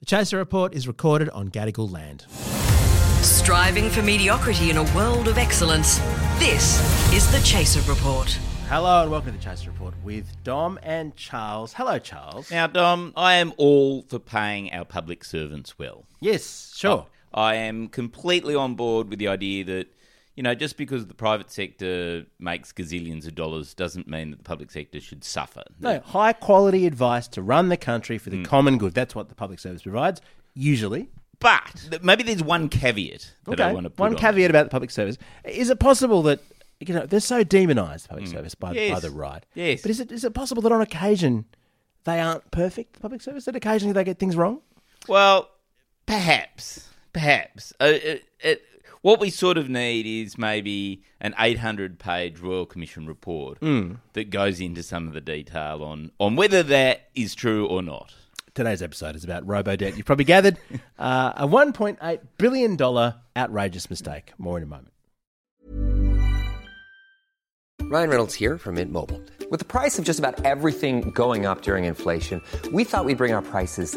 The Chaser Report is recorded on Gadigal land. Striving for mediocrity in a world of excellence. This is the Chaser Report. Hello and welcome to the Chaser Report with Dom and Charles. Hello, Charles. Now, Dom, I am all for paying our public servants well. Yes, sure. I am completely on board with the idea that, you know, just because the private sector makes gazillions of dollars doesn't mean that the public sector should suffer. No, high quality advice to run the country for the hmm. common good. That's what the public service provides, usually. But maybe there's one caveat that I want to put One on. caveat about the public service. Is it possible that, you know, they're so demonised, the public hmm. service, by, by the right? Yes. But is it, is it possible that on occasion they aren't perfect, the public service, that occasionally they get things wrong? Well, perhaps, perhaps. Uh, uh it, it, what we sort of need is maybe an 800-page Royal Commission report Hmm. that goes into some of the detail on on whether that is true or not. Today's episode is about Robodebt. You've probably gathered uh, a $1.8 billion outrageous mistake. More in a moment. Ryan Reynolds here from Mint Mobile. With the price of just about everything going up during inflation, we thought we'd bring our prices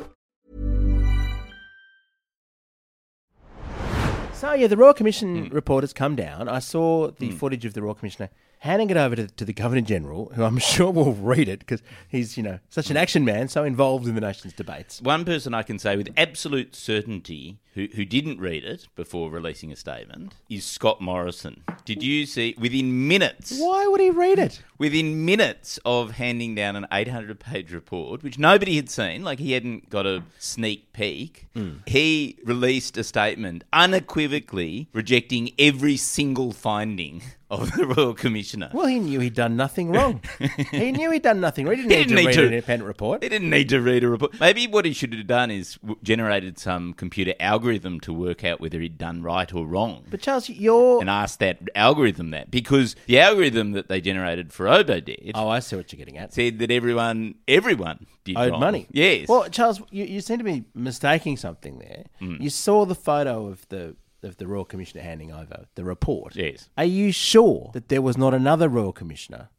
So, yeah, the Royal Commission Hmm. report has come down. I saw the footage of the Royal Commissioner handing it over to, to the Governor General, who I'm sure will read it because he's, you know, such an action man, so involved in the nation's debates. One person I can say with absolute certainty who, who didn't read it before releasing a statement is Scott Morrison. Did you see, within minutes, Why would he read it? within minutes of handing down an 800 page report, which nobody had seen, like he hadn't got a sneak peek, hmm. he released a statement unequivocally rejecting every single finding of the Royal Commissioner. Well, he knew he'd done nothing wrong. he knew he'd done nothing wrong. He didn't He need didn't to need read to- an independent report. He didn't need to read a report. Maybe what he should have done is w- generated some computer algorithm to work out whether he'd done right or wrong. But, Charles, you're. and asked that algorithm that because the algorithm that they generated for Robodebt Oh, I see what you're getting at. said that everyone everyone did owed wrong. money. Yes. Well, Charles, you, you seem to be mistaking something there. Mm. You saw the photo of the of the Royal Commissioner handing over the report. Yes. Are you sure that there was not another Royal Commissioner,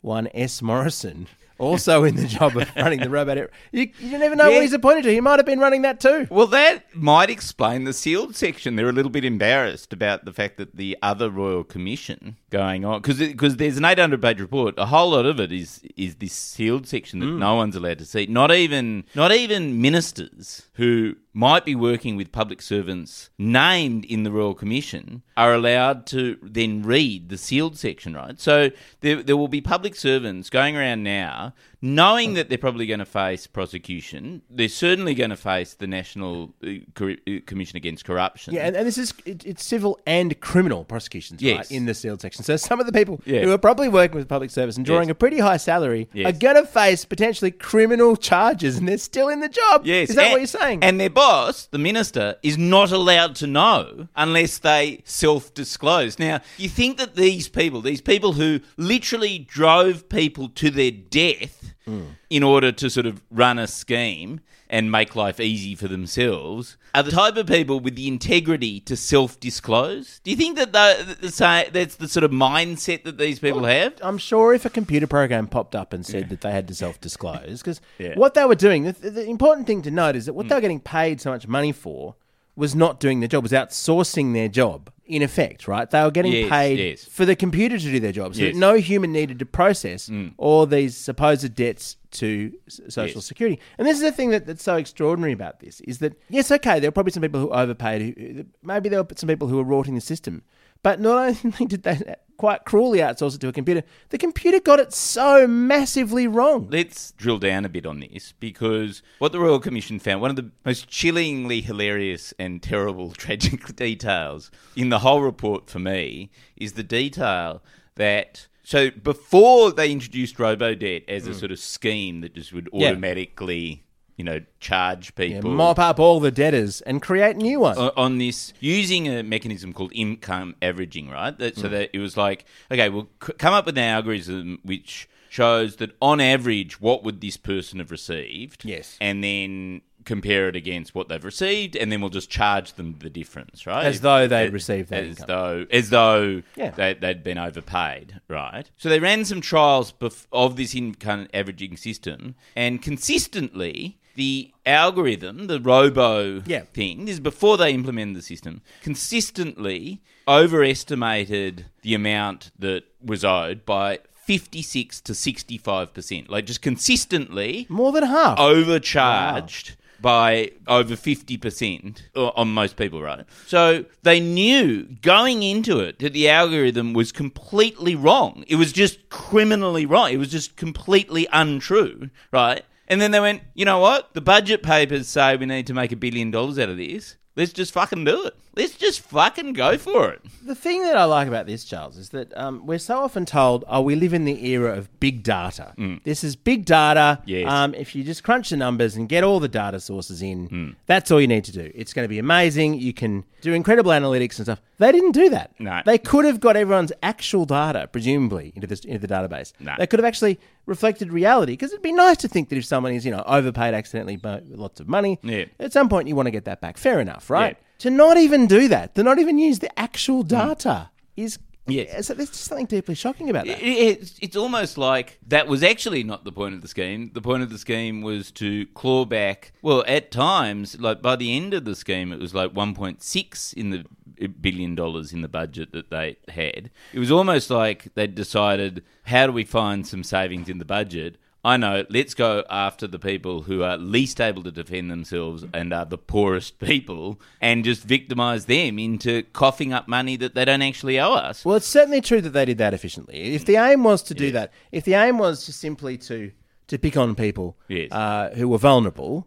one S. Morrison, also in the job of running the robot? You, you never know Yeah. what he's appointed to. He might have been running that too. well, that might explain the sealed section. They're a little bit embarrassed about the fact that the other Royal Commission going on because because there's an 800 page report. A whole lot of it is is this sealed section that hmm. no one's allowed to see. Not even not even ministers who might be working with public servants named in the Royal Commission are allowed to then read the sealed section, right? So there, there will be public servants going around now knowing that they're probably going to face prosecution. They're certainly going to face the National uh, uh, Commission Against Corruption. Yeah, and, and this is it, it's civil and criminal prosecutions, Yes. right? In the sealed section. So some of the people Yeah. who are probably working with public service and drawing Yes. a pretty high salary Yes. are going to face potentially criminal charges, and they're still in the job. Yes. is that and- what you're saying? And their boss, the minister, is not allowed to know unless they self disclose. Now, you think that these people, these people who literally drove people to their death Mm. in order to sort of run a scheme and make life easy for themselves, are the type of people with the integrity to self disclose? Do you think that the, the, that's the sort of mindset that these people have? I'm sure if a computer program popped up and said that they had to self-disclose, because Yeah. what they were doing, the, the important thing to note is that what mm. they were getting paid so much money for was not doing their job, was outsourcing their job. In effect, right? They were getting Yes, paid yes. for the computer to do their job, so Yes. no human needed to process mm. all these supposed debts to social security. And this is the thing that, that's so extraordinary about this is that yes, okay, there were probably some people who overpaid. Who- maybe there were some people who were rorting the system, but not only did they quite cruelly outsource it to a computer, the computer got it so massively wrong. Let's drill down a bit on this because what the Royal Commission found, one of the most chillingly hilarious and terrible tragic details in the whole report for me is the detail that. So before they introduced Robodebt as a mm. sort of scheme that just would automatically you know, charge Yeah, people mop up all the debtors and create new ones. o- on this using a mechanism called income averaging, right? That, Mm. so that it was like, okay, we'll c- come up with an algorithm which shows that on average, what would this person have received? Yes. and then compare it against what they've received, and then we'll just charge them the difference, right? As though they'd As- received that as income. though as though Yeah. they, they'd been overpaid, right? So they ran some trials bef- of this income averaging system, and consistently the algorithm, the robo Yeah. thing, this is before they implemented the system, consistently overestimated the amount that was owed by 56 to 65%. Like just consistently More than half. overcharged by over 50% uh, on most people, right? So they knew going into it that the algorithm was completely wrong. It was just criminally wrong. It was just completely untrue, right? And then they went, you know what? The budget papers say we need to make a billion dollars out of this. Let's just fucking do it. Let's just fucking go for it. The thing that I like about this, Charles, is that um, we're so often told, "Oh, we live in the era of big data. This is big data. Mm. Yes. Um, if you just crunch the numbers and get all the data sources in, Mm. that's all you need to do. It's going to be amazing. You can do incredible analytics and stuff." They didn't do that. No. They could have got everyone's actual data, presumably, into this into the database. No. They could have actually reflected reality because it'd be nice to think that if someone is, you know, overpaid accidentally by lots of money, Yeah. at some point you want to get that back. Fair enough, right? Yeah. To not even do that, to not even use the actual data is yeah, so there's just something deeply shocking about that. It- It's, it's almost like that was actually not the point of the scheme. The point of the scheme was to claw back. Well, at times, like by the end of the scheme, it was like 1.6 in the billion dollars in the budget that they had. It was almost like they'd decided, how do we find some savings in the budget? I know, let's go after the people who are least able to defend themselves and are the poorest people and just victimize them into coughing up money that they don't actually owe us. Well, it's certainly true that they did that efficiently. If the aim was to do that, if the aim was just simply to to pick on people Yes. uh, who were vulnerable,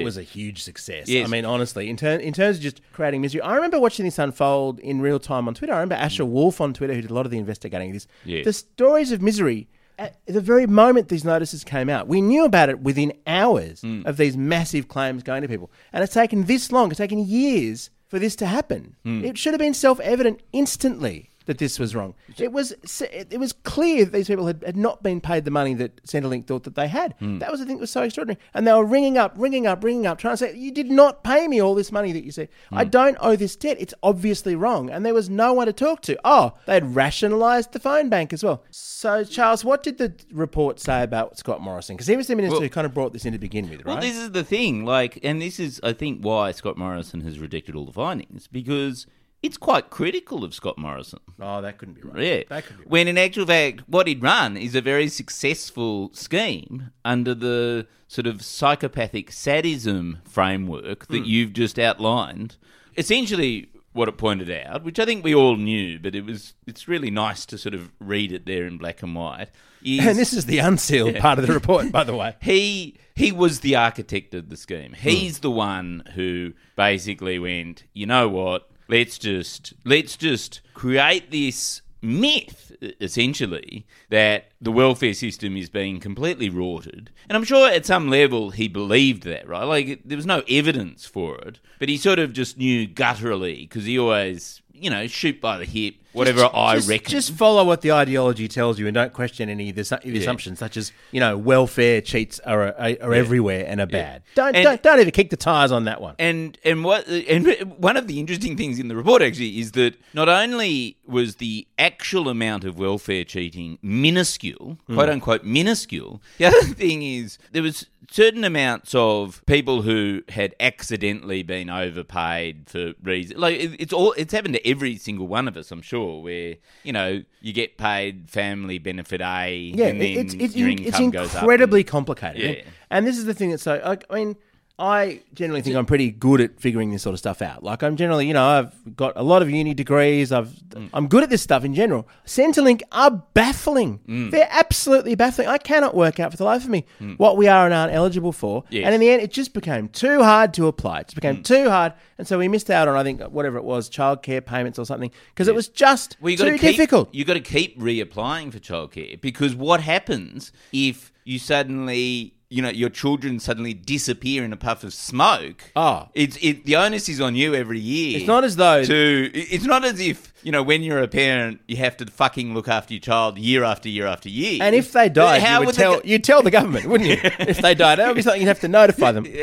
it was a huge success. Yes. I mean, honestly, in, ter- in terms of just creating misery, I remember watching this unfold in real time on Twitter. I remember Asher Wolf on Twitter, who did a lot of the investigating of this. Yes. The stories of misery. At the very moment these notices came out, we knew about it within hours Hmm. of these massive claims going to people. And it's taken this long, it's taken years for this to happen. Hmm. It should have been self evident instantly that this was wrong. It was it was clear that these people had, had not been paid the money that Centrelink thought that they had. Hmm. That was the thing that was so extraordinary. And they were ringing up, ringing up, ringing up, trying to say, "You did not pay me all this money that you said. I Hmm. don't owe this debt. It's obviously wrong." And there was no one to talk to. Oh, they had rationalised the phone bank as well. So, Charles, what did the report say about Scott Morrison? Because he was the minister Well- who kind of brought this in to begin with, right? Well, this is the thing, like, and this is, I think, why Scott Morrison has rejected all the findings because it's quite critical of Scott Morrison. oh, that couldn't be right. Yeah. that could be right. When in actual fact, what he'd run is a very successful scheme under the sort of psychopathic sadism framework Hmm. that you've just outlined. Essentially, what it pointed out, which I think we all knew, but it was it's really nice to sort of read it there in black and white. Is And this is the unsealed part of the report, by the way. he he was the architect of the scheme. He's the one who basically went, you know what? Let's just let's just create this myth essentially that the welfare system is being completely rorted. And I'm sure at some level he believed that, right? Like there was no evidence for it, but he sort of just knew gutturally because he always, you know, shoot by the hip, whatever Just- I just, reckon. Just follow what the ideology tells you and don't question any of the, the assumptions, such as you know welfare cheats are are, are everywhere and are bad. Don't, And- don't don't even kick the tires on that one. And and what and one of the interesting things in the report actually is that not only was the actual amount of welfare cheating minuscule, hmm. quote unquote minuscule, the other thing is there was certain amounts of people who had accidentally been overpaid for reasons like it's all it's happened to every single one of us, I'm sure, where you know you get paid family benefit A, yeah, and then it's it's, your income it's goes up. incredibly complicated. Yeah. And, and this is the thing that's so. I, I mean. I generally think I'm pretty good at figuring this sort of stuff out. Like I'm generally, you know, I've got a lot of uni degrees. I've, Mm. I'm good at this stuff in general. Centrelink are baffling. Mm. They're absolutely baffling. I cannot work out for the life of me what we are and aren't eligible for. Yes. And in the end, it just became too hard to apply. It just Mm. became too hard, and so we missed out on I think whatever it was, childcare payments or something, because it was just Well, too keep, difficult. You got to keep reapplying for childcare because what happens if you suddenly you know your children suddenly disappear in a puff of smoke. Oh. it's it. The onus is on you every year. It's not as though- to. It's not as if you know when you're a parent, you have to fucking look after your child year after year after year. And if they died, How you would would tell go- you'd tell the government, wouldn't you? if they died, that would be something you'd have to notify them.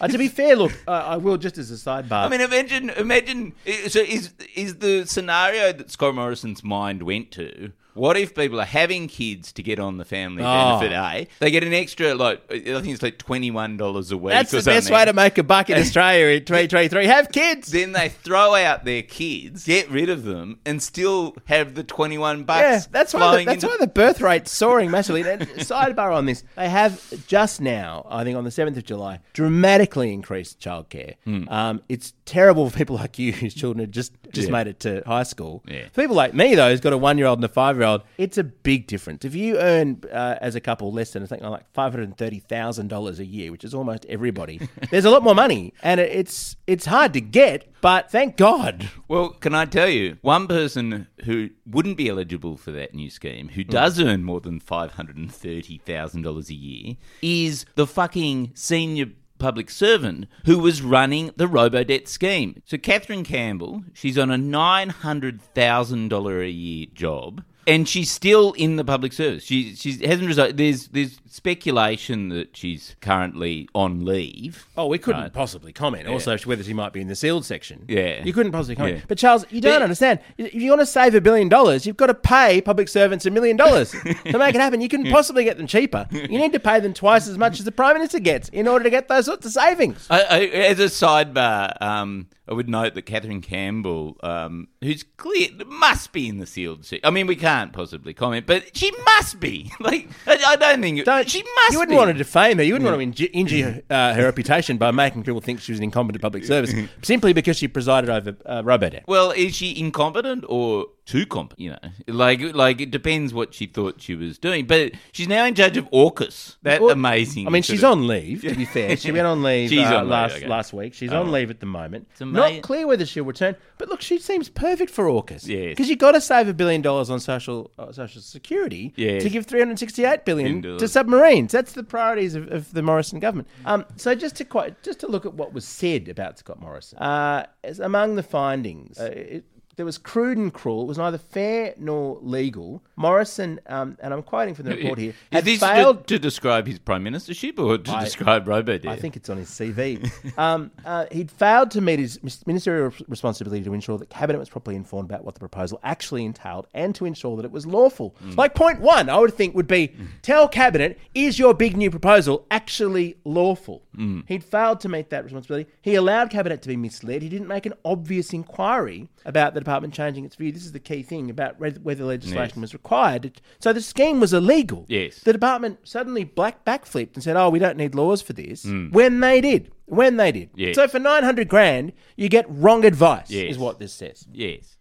Uh, to be fair, look, uh, I will just as a sidebar. I mean, imagine, imagine. So, is is the scenario that Scott Morrison's mind went to? What if people are having kids to get on the family Oh. benefit? A they get an extra, like I think it's like twenty one dollars a week. that's or the best something. way to make a buck in Australia in 2023. Have kids. Then they throw out their kids, get rid of them, and still have the twenty one bucks. Yeah, that's why. The, flowing that's into- why the birth rate's soaring massively. Sidebar on this: they have just now, I think, on the seventh of July, dramatically increased childcare. Hmm. Um, it's terrible for people like you whose children have just just Yeah. made it to high school. Yeah. For people like me, though, who's got a one-year-old and a five-year-old, it's a big difference. If you earn uh, as a couple less than I think like five hundred thirty thousand dollars a year, which is almost everybody, there's a lot more money, and it's it's hard to get. But thank God. Well, can I tell you, one person who wouldn't be eligible for that new scheme, who does earn more than five hundred and thirty thousand dollars a year, is the fucking senior public servant who was running the Robodebt scheme. So Catherine Campbell, she's on a nine hundred thousand dollar a year job. And she's still in the public service. She she hasn't resigned. There's there's speculation that she's currently on leave. Oh, we couldn't Right. possibly comment. Also, whether she might be in the sealed section. Yeah. you couldn't possibly comment. Yeah. But Charles, you don't But- understand. If you want to save a billion dollars, you've got to pay public servants a million dollars to make it happen. You couldn't possibly get them cheaper. You need to pay them twice as much as the prime minister gets in order to get those sorts of savings. I, I, as a sidebar, um, I would note that Catherine Campbell, um, who's clear, must be in the sealed seat. I mean, we can't possibly comment, but she must be. Like, I, I don't think Don't she must. You wouldn't be. want to defame her. You wouldn't want to inju- injure uh, her reputation by making people think she was an incompetent public service simply because she presided over uh, Robodebt. Well, is she incompetent or too competent? You know, like like it depends what she thought she was doing. But she's now in charge of AUKUS. That Well, amazing. I mean, she's of- on leave. To be fair, she went on leave uh, on leave, last okay. last week. She's Oh. on leave at the moment. ama- Not clear whether she'll return, but look, she seems perfect for AUKUS. Yeah. because you've got to save a billion dollars on social uh, social security Yes. to give three hundred sixty-eight billion Billion to submarines. That's the priorities of, of the Morrison government. Um, so just to quite just to look at what was said about Scott Morrison, uh, as among the findings. Uh, it, there was crude and cruel. It was neither fair nor legal. Morrison, um, and I'm quoting from the report here, had this failed to, to describe his prime ministership or to I- describe Robodebt? I think it's on his CV. um, uh, he'd failed to meet his ministerial responsibility to ensure that cabinet was properly informed about what the proposal actually entailed and to ensure that it was lawful. Like point one, I would think would be tell cabinet is your big new proposal actually lawful. He'd failed to meet that responsibility. He allowed cabinet to be misled. He didn't make an obvious inquiry about the department changing its view. This is the key thing about whether legislation was required. So the scheme was illegal. Yes. The department suddenly black backflipped and said, "Oh, we don't need laws for this." Hmm. When they did, when they did. Yes. So for nine hundred grand, you get wrong advice. Yes. Is what this says. yes.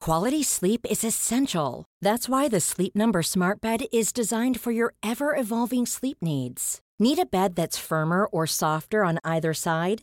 Quality sleep is essential. That's why the Sleep Number Smart Bed is designed for your ever evolving sleep needs. Need a bed that's firmer or softer on either side?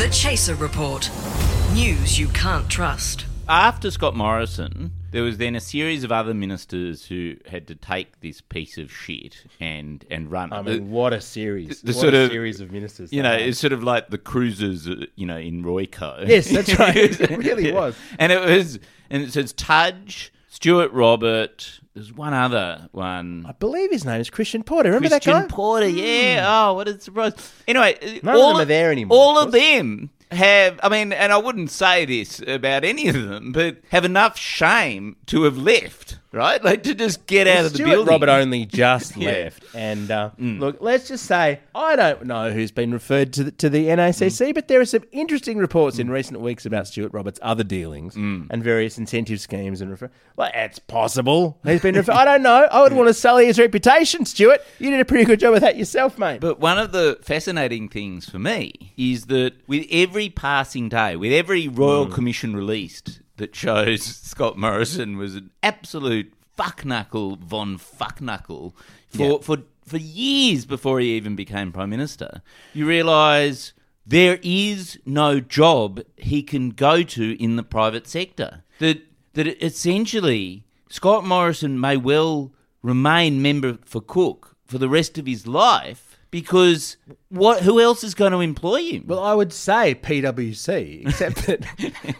The Chaser Report. News you can't trust. After Scott Morrison, there was then a series of other ministers who had to take this piece of shit and and run I it. mean, what a series! the- the what sort a of- series of ministers. you know, had. it's sort of like the cruisers, uh, you know, in Royco. Yes, that's right. It really Yeah. was. And it was, and it says Tudge, Stuart Robert. There's one other one. I believe his name is Christian Porter. Remember Christian that guy? Christian Porter, hmm. yeah. Oh, what a surprise. Anyway, None of all them are there anymore, All of of them have, I mean, and I wouldn't say this about any of them, but have enough shame to have left. Right? Like to just get out of the Stuart building. Robert only just Yeah. Mm. left, and uh, look, let's just say I don't know who's been referred to the, to the NACC, Mm. but there are some interesting reports in recent weeks about Stuart Robert's other dealings Mm. and various incentive schemes and refer. Well, it's possible he's been referred. I don't know. I would want to sully his reputation, Stuart. You did a pretty good job with that yourself, mate. But one of the fascinating things for me is that with every passing day, with every Royal Hmm. Commission released that shows Scott Morrison was an absolute fuckknuckle von fuckknuckle for, Yeah. for, for years before he even became Prime Minister, you realise there is no job he can go to in the private sector. That, that essentially Scott Morrison may well remain member for Cook for the rest of his life because what? Who else is going to employ him? Well, I would say PwC, except that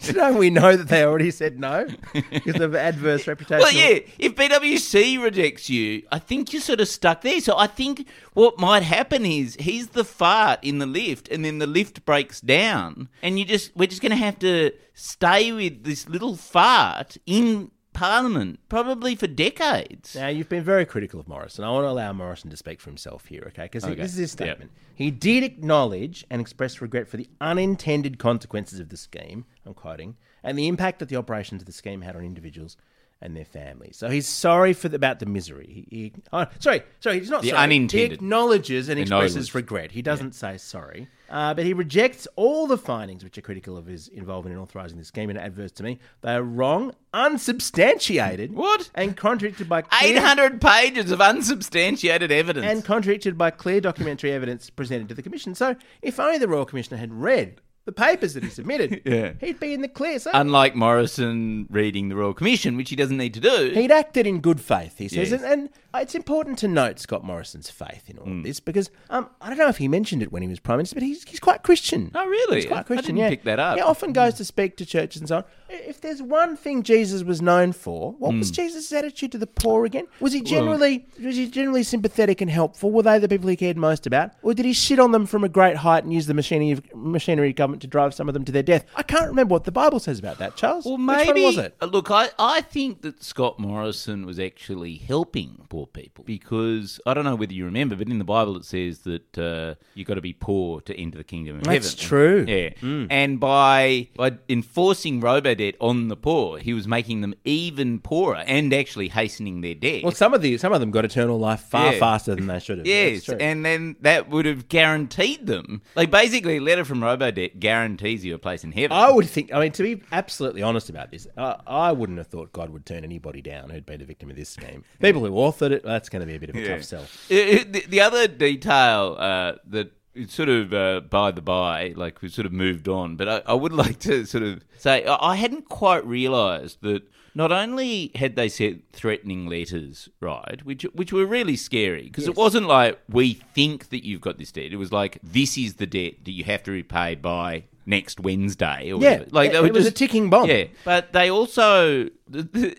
don't we know that they already said no because of adverse reputation? Well, yeah. If PwC rejects you, I think you're sort of stuck there. So I think what might happen is he's the fart in the lift, and then the lift breaks down, and you just we're just going to have to stay with this little fart in Parliament probably for decades. Now, you've been very critical of Morrison. I want to allow Morrison to speak for himself here, okay? Because Okay. this is his Yep. statement. He did acknowledge and express regret for the unintended consequences of the scheme, I'm quoting, and the impact that the operations of the scheme had on individuals and their families. So he's sorry for the, about the misery. He, he oh, sorry, sorry, he's not The sorry. unintended. He acknowledges and expresses regret. He doesn't say sorry. Uh, but he rejects all the findings which are critical of his involvement in authorising the scheme and adverse to me. They are wrong, unsubstantiated. What? And contradicted by clear- 800 pages of unsubstantiated evidence. and contradicted by clear documentary evidence presented to the commission. So, if only the Royal Commissioner had read the papers that he submitted, Yeah. he'd be in the clear. So Unlike Morrison reading the Royal Commission, which he doesn't need to do. he'd acted in good faith, he says. Yes. And, and it's important to note Scott Morrison's faith in all Hmm. of this because um, I don't know if he mentioned it when he was Prime Minister, but he's, he's quite Christian. Oh, really? He's I quite Christian, didn't yeah. pick that up. He often goes to speak to churches and so on. If there's one thing Jesus was known for, what Hmm. was Jesus' attitude to the poor again? Was he generally was he generally sympathetic and helpful? Were they the people he cared most about, or did he shit on them from a great height and use the machinery of machinery of government to drive some of them to their death? I can't remember what the Bible says about that, Charles. Well, maybe. was it? Uh, Look, I, I think that Scott Morrison was actually helping poor people because I don't know whether you remember, but in the Bible it says that uh, you've got to be poor to enter the kingdom of That's heaven. That's true. Yeah. And by, by enforcing robo-debt on the poor, he was making them even poorer and actually hastening their death. Well, some of the some of them got eternal life far Yeah. faster than they should have. Yes, and then that would have guaranteed them. Like basically, a letter from Robodebt guarantees you a place in heaven. I would think. I mean, to be absolutely honest about this, I, I wouldn't have thought God would turn anybody down who'd been a victim of this scheme. People who authored it, that's going to be a bit of a tough sell. Uh, uh, The, the other detail uh, that is sort of uh, by the by, like we've sort of moved on, but I, I would like to sort of say I I hadn't quite realised that not only had they sent threatening letters, right, which which were really scary because it wasn't like we think that you've got this debt. It was like this is the debt that you have to repay by next Wednesday or Yeah, whatever. Like it- it was a ticking bomb. Yeah, but they also,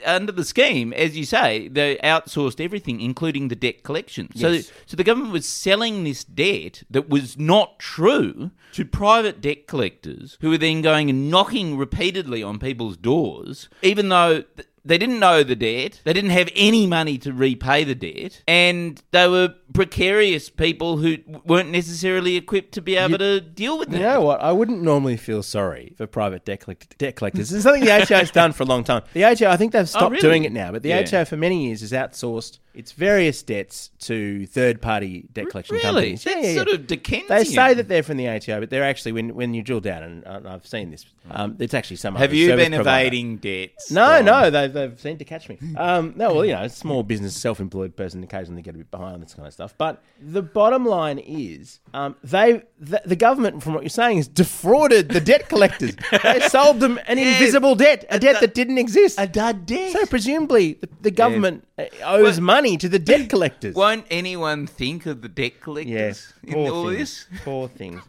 under the scheme, as you say, they outsourced everything, including the debt collection. So, Yes. so the government was selling this debt that was not true to private debt collectors, who were then going and knocking repeatedly on people's doors, even though. Th- they didn't know the debt. They didn't have any money to repay the debt, and they were precarious people who weren't necessarily equipped to be able to deal with You that. know what? I wouldn't normally feel sorry for private debt, collect- debt collectors. It's something the HA's done for a long time. The ATO, I think they've oh, stopped Oh, really? doing it now, but the Yeah. ATO for many years has outsourced its various debts to third-party debt collection Really? companies. That's sort of Dickensian. They say that they're from the ATO, but they're actually when when you drill down, and, and I've seen this. Um, it's actually some. Have you been provider. evading debts? No, no, they've, they've seemed to catch me. Um, no, well, you know, small business, self-employed person occasionally get a bit behind on this kind of stuff. But the bottom line is, um, they, the, the government, from what you're saying, has defrauded the debt collectors. they sold them an invisible debt, a debt that didn't exist. A dud debt. So presumably, the, the government uh owes Well- money to the debt collectors. Won't anyone think of the debt collectors Yes, in all things. this? Poor things.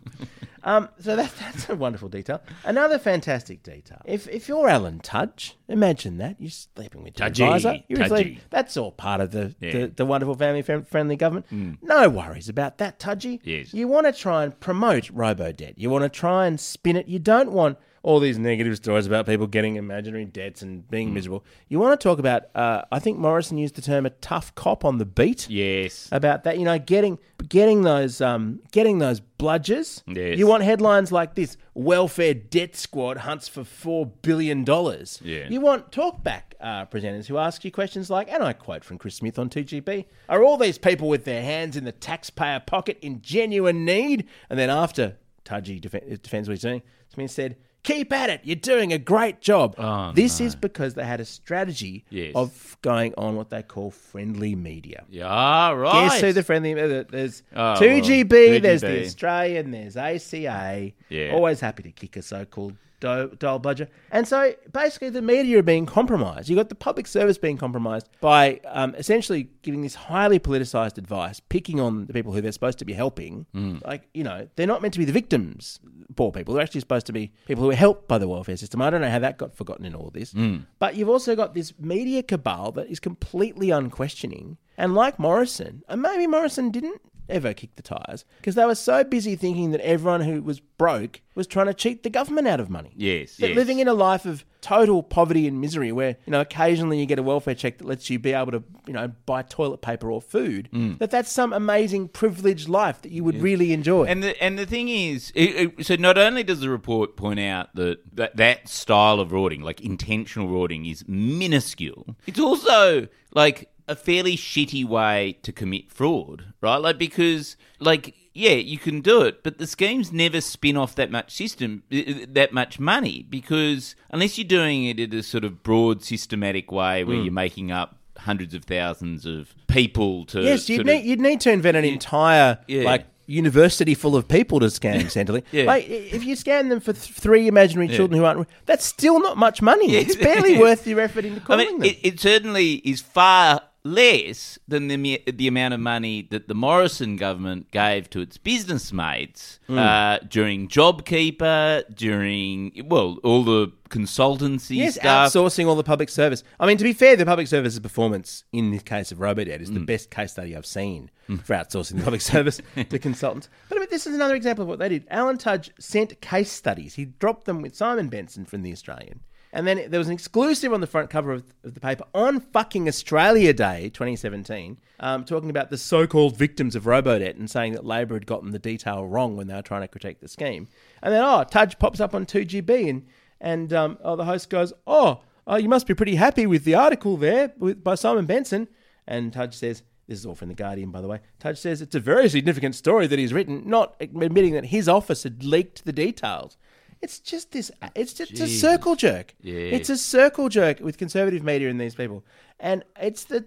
um, so that, that's a wonderful detail. Another fantastic detail. If if you're Alan Tudge, imagine that you're sleeping with your Tudgy, advisor. You're Tudgy. sleeping- That's all part of the, Yeah. the, the wonderful family friendly government. No worries about that, Tudgy. Yes. You want to try and promote robo debt. You want to try and spin it. You don't want. All these negative stories about people getting imaginary debts and being Hmm. miserable. You want to talk about? Uh, I think Morrison used the term a tough cop on the beat. Yes. About that, you know, getting getting those um, getting those bludgers. Yes. You want headlines like this: Welfare debt squad hunts for four billion dollars. Yeah. You want talkback uh, presenters who ask you questions like, and I quote from Chris Smith on 2GB: Are all these people with their hands in the taxpayer pocket in genuine need? And then after Tudgy def- defends what he's doing, Smith said. Keep at it. You're doing a great job. this is because they had a strategy Yes. of going on what they call friendly media. Yeah, right. Guess who the friendly? uh, There's Oh, 2GB, well, there's the Australian, there's ACA. Yeah. Always happy to kick a so called do- dole bludger. And so basically, the media are being compromised. You've got the public service being compromised by um, essentially giving this highly politicized advice, picking on the people who they're supposed to be helping. Mm. Like, you know, they're not meant to be the victims, poor people. They're actually supposed to be people who are helped by the welfare system. I don't know how that got forgotten in all this. Mm. But you've also got this media cabal that is completely unquestioning. And like Morrison, and maybe Morrison didn't ever kick the tires because they were so busy thinking that everyone who was broke was trying to cheat the government out of money. Yes, That yes. living in a life of total poverty and misery where, you know, occasionally you get a welfare check that lets you be able to, you know, buy toilet paper or food, Mm. that that's some amazing privileged life that you would really enjoy. And the and the thing is, it, it- so not only does the report point out that, that that style of rorting, like intentional rorting, is minuscule, it's also like a fairly shitty way to commit fraud, right? Like because, like, yeah, you can do it, but the schemes never spin off that much system, that much money, because unless you're doing it in a sort of broad, systematic way where Mm. you're making up hundreds of thousands of people to Yes, you'd need, of- you'd need to invent an entire Yeah. like university full of people to scam Centrelink. Yeah. Like if you scan them for th- three imaginary Yeah. children who aren't, that's still not much money. It's barely worth your effort into I calling mean, them. it, it certainly is far less than the the amount of money that the Morrison government gave to its business mates Mm. uh, during JobKeeper, during well, all the consultancy Yes, stuff. outsourcing all the public service. I mean, to be fair, the public service's performance in the case of Robodebt is the Mm. best case study I've seen for outsourcing the public service to consultants. But I mean, this is another example of what they did. Alan Tudge sent case studies. He dropped them with Simon Benson from The Australian. And then there was an exclusive on the front cover of, of the paper on fucking Australia Day 2017, um, talking about the so called victims of Robodebt and saying that Labor had gotten the detail wrong when they were trying to critique the scheme. And then, oh, Tudge pops up on 2GB and and um, oh, the host goes, "Oh, oh, you must be pretty happy with the article there with, by Simon Benson." And Tudge says, "This is all from the Guardian, by the way." Tudge says it's a very significant story that he's written, not admitting that his office had leaked the details. It's just this. It's just a circle jerk. Yeah. It's a circle jerk with conservative media and these people, and it's the.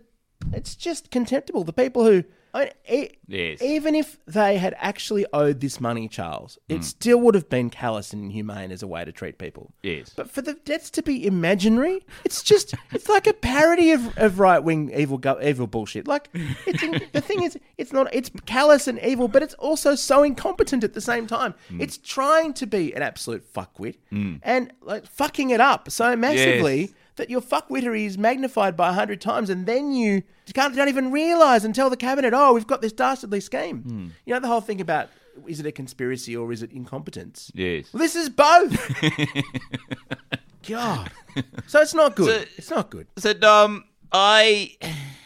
It's just contemptible. The people who. I mean, e- Yes. Even if they had actually owed this money, Charles, it Mm. still would have been callous and inhumane as a way to treat people. Yes. But for the debts to be imaginary, it's just it's like a parody of, of right wing evil evil bullshit. Like it's in, the thing is, it's not it's callous and evil, but it's also so incompetent at the same time. It's trying to be an absolute fuckwit Mm. and like fucking it up so massively Yes. That your fuckwittery is magnified by a hundred times, and then you can't don't even realise and tell the cabinet, "Oh, we've got this dastardly scheme." Hmm. You know the whole thing about is it a conspiracy or is it incompetence? Yes. Well, this is both. God, so it's not good. So- it's not good. So, Dom, I.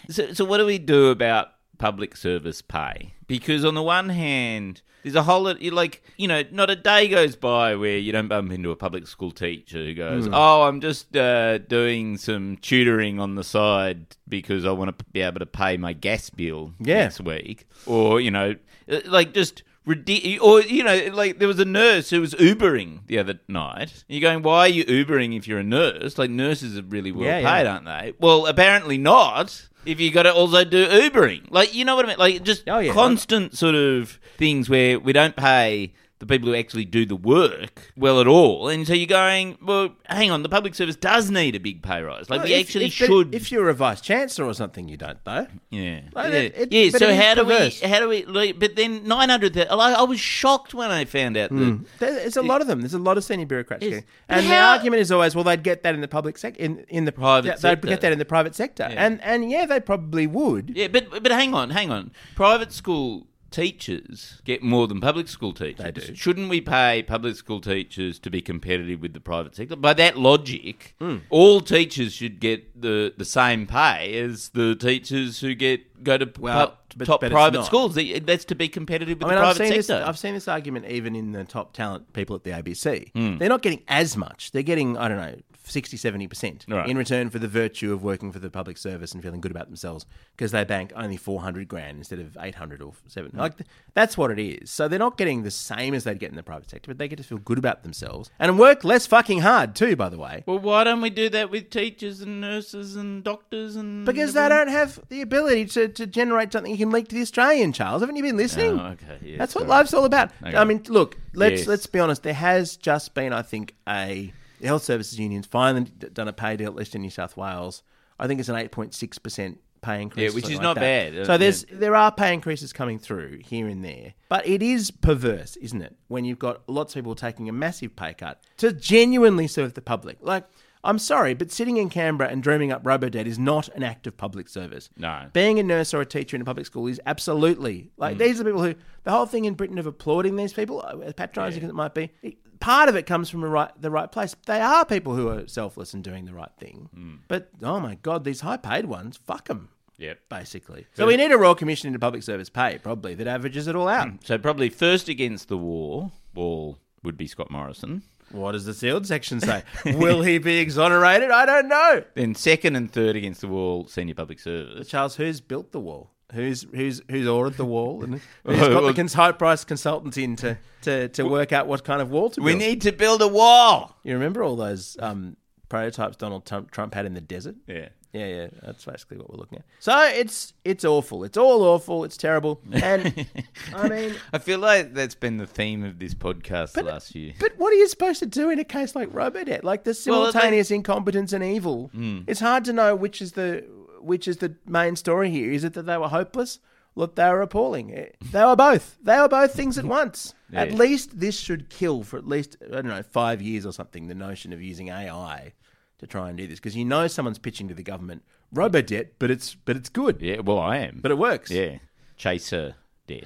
So, so what do we do about public service pay? Because on the one hand, there's a whole lot, like, you know, not a day goes by where you don't bump into a public school teacher who goes, Mm. "Oh, I'm just uh, doing some tutoring on the side because I want to be able to pay my gas bill Yeah. next week," or you know, uh, like just. Ridic- or you know, like there was a nurse who was Ubering the other night. You're going, why are you Ubering if you're a nurse? Like nurses are really well Yeah, yeah. paid, aren't they? Well, apparently not. If you got to also do Ubering, like you know what I mean, like just Oh, yeah. constant sort of things where we don't pay the people who actually do the work well at all, and so you're going, well, hang on, the public service does need a big pay rise. Like Well, we if- actually if- should. If you're a vice chancellor or something, you don't though. yeah, Like, yeah, it- it- yeah. So how do perverse. we? How do we? But then nine hundred. Like, I was shocked when I found out that. Hmm. There's a lot of them. There's a lot of senior bureaucrats. Yes. And the argument is always, well, they'd get that in the public sector, in, in the Private yeah, They'd get that in the private sector, Yeah. and and yeah, they probably would. Yeah, but but hang on, hang on. Private school teachers get more than public school teachers. They do. Shouldn't we pay public school teachers to be competitive with the private sector? By that logic, Hmm. all teachers should get the, the same pay as the teachers who get go to Well, but- top but private schools. That's to be competitive with I mean, the I've private seen, this, sector. I've seen this argument even in the top talent people at the ABC. Hmm. They're not getting as much. They're getting, I don't know, 60, 70% Right. in return for the virtue of working for the public service and feeling good about themselves because they bank only 400 grand instead of 800 or 7. Hmm. Like, th- that's what it is. So they're not getting the same as they'd get in the private sector, but they get to feel good about themselves and work less fucking hard too, by the way. well, why don't we do that with teachers and nurses and doctors and Because they don't have the ability to, to generate something you can leak to the Australian, Charles. Haven't you been listening? Oh, okay, yeah, That's what sorry. life's all about. Okay. I mean, look, let's Yes. let's be honest. There has just been, I think, a the health services unions finally done a pay deal, at least in New South Wales. I think it's an eight point six percent pay increase, Yeah, which is like not that. bad. Uh, So there's yeah. there are pay increases coming through here and there, but it is perverse, isn't it? When you've got lots of people taking a massive pay cut to genuinely serve the public, like. I'm sorry, but sitting in Canberra and dreaming up Robodebt is not an act of public service. No. Being a nurse or a teacher in a public school is absolutely like these are people who the whole thing in Britain of applauding these people, uh, as patronising as it might be, part of it comes from the right the right place. They are people who are selfless and doing the right thing. Hmm. But oh my god, these high paid ones, fuck them. Yep. Basically, so we need a royal commission into public service pay, probably that averages it all out. Hmm. So probably first against the war, wall would be Scott Morrison. what does the sealed section say? Will he be exonerated? I don't know. Then second and third against the wall, senior public service. Charles, who's built the wall? Who's who's who's ordered the wall and who's got the cons- high price consultants in to, to, to work out what kind of wall to build? We need to build a wall. You remember all those um, prototypes Donald Trump, Trump had in the desert? Yeah. Yeah, yeah, that's basically what we're looking at. So it's it's awful. It's all awful. It's terrible. And I mean, I feel like that's been the theme of this podcast the last year. but what are you supposed to do in a case like Robodebt? Like the Well, simultaneous incompetence and evil. It's hard to know which is the which is the main story here. Is it that they were hopeless? Look, they were appalling. Eh, They were both. They were both things at once. At least this should kill for at least I don't know five years or something. The notion of using AI to try and do this because you know someone's pitching to the government Robodebt, but it's but it's good. yeah, well, I am. But it works. yeah, chaser debt.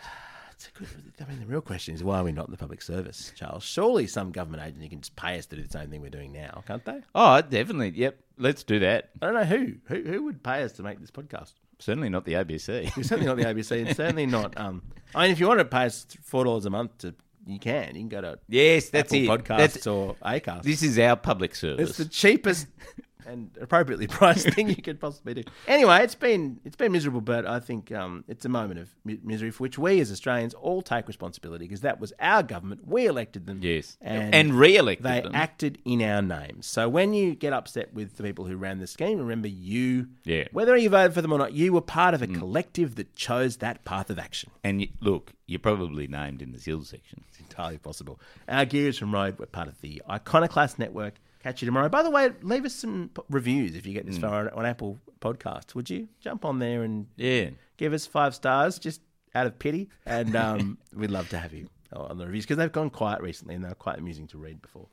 It's a good, I mean, the real question is why are we not in the public service, Charles? Surely some government agency can just pay us to do the same thing we're doing now, can't they? Oh, definitely. Yep, let's do that. I don't know who. Who, who would pay us to make this podcast? Certainly not the ABC. Certainly not the ABC, and certainly not. Um, I mean, if you want to pay us four dollars a month, to you can. You can go to yes, that's Apple it. Podcasts That's- or Acast. this is our public service. It's the cheapest and appropriately priced thing you could possibly do. Anyway, it's been it's been miserable, but I think um, it's a moment of mi- misery for which we as Australians all take responsibility because that was our government. We elected them. yes, and, and re-elected they them. acted in our names. So when you get upset with the people who ran the scheme, remember you, Yeah. Mm. whether you voted for them or not, you were part of a collective that chose that path of action. and you, look, you're probably named in the Sills section. It's entirely possible. Our Gears from Rode were part of the Iconoclast Network. Catch you tomorrow. By the way, leave us some p- reviews if you get this far on, on Apple Podcasts. Would you jump on there and Yeah. give us five stars just out of pity? And um, we'd love to have you on the reviews because they've gone quiet recently and they're quite amusing to read before.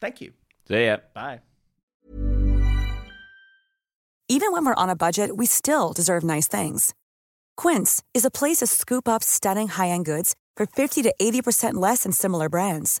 Thank you. See ya. Bye. Even when we're on a budget, we still deserve nice things. Quince is a place to scoop up stunning high-end goods for 50 to 80% less than similar brands.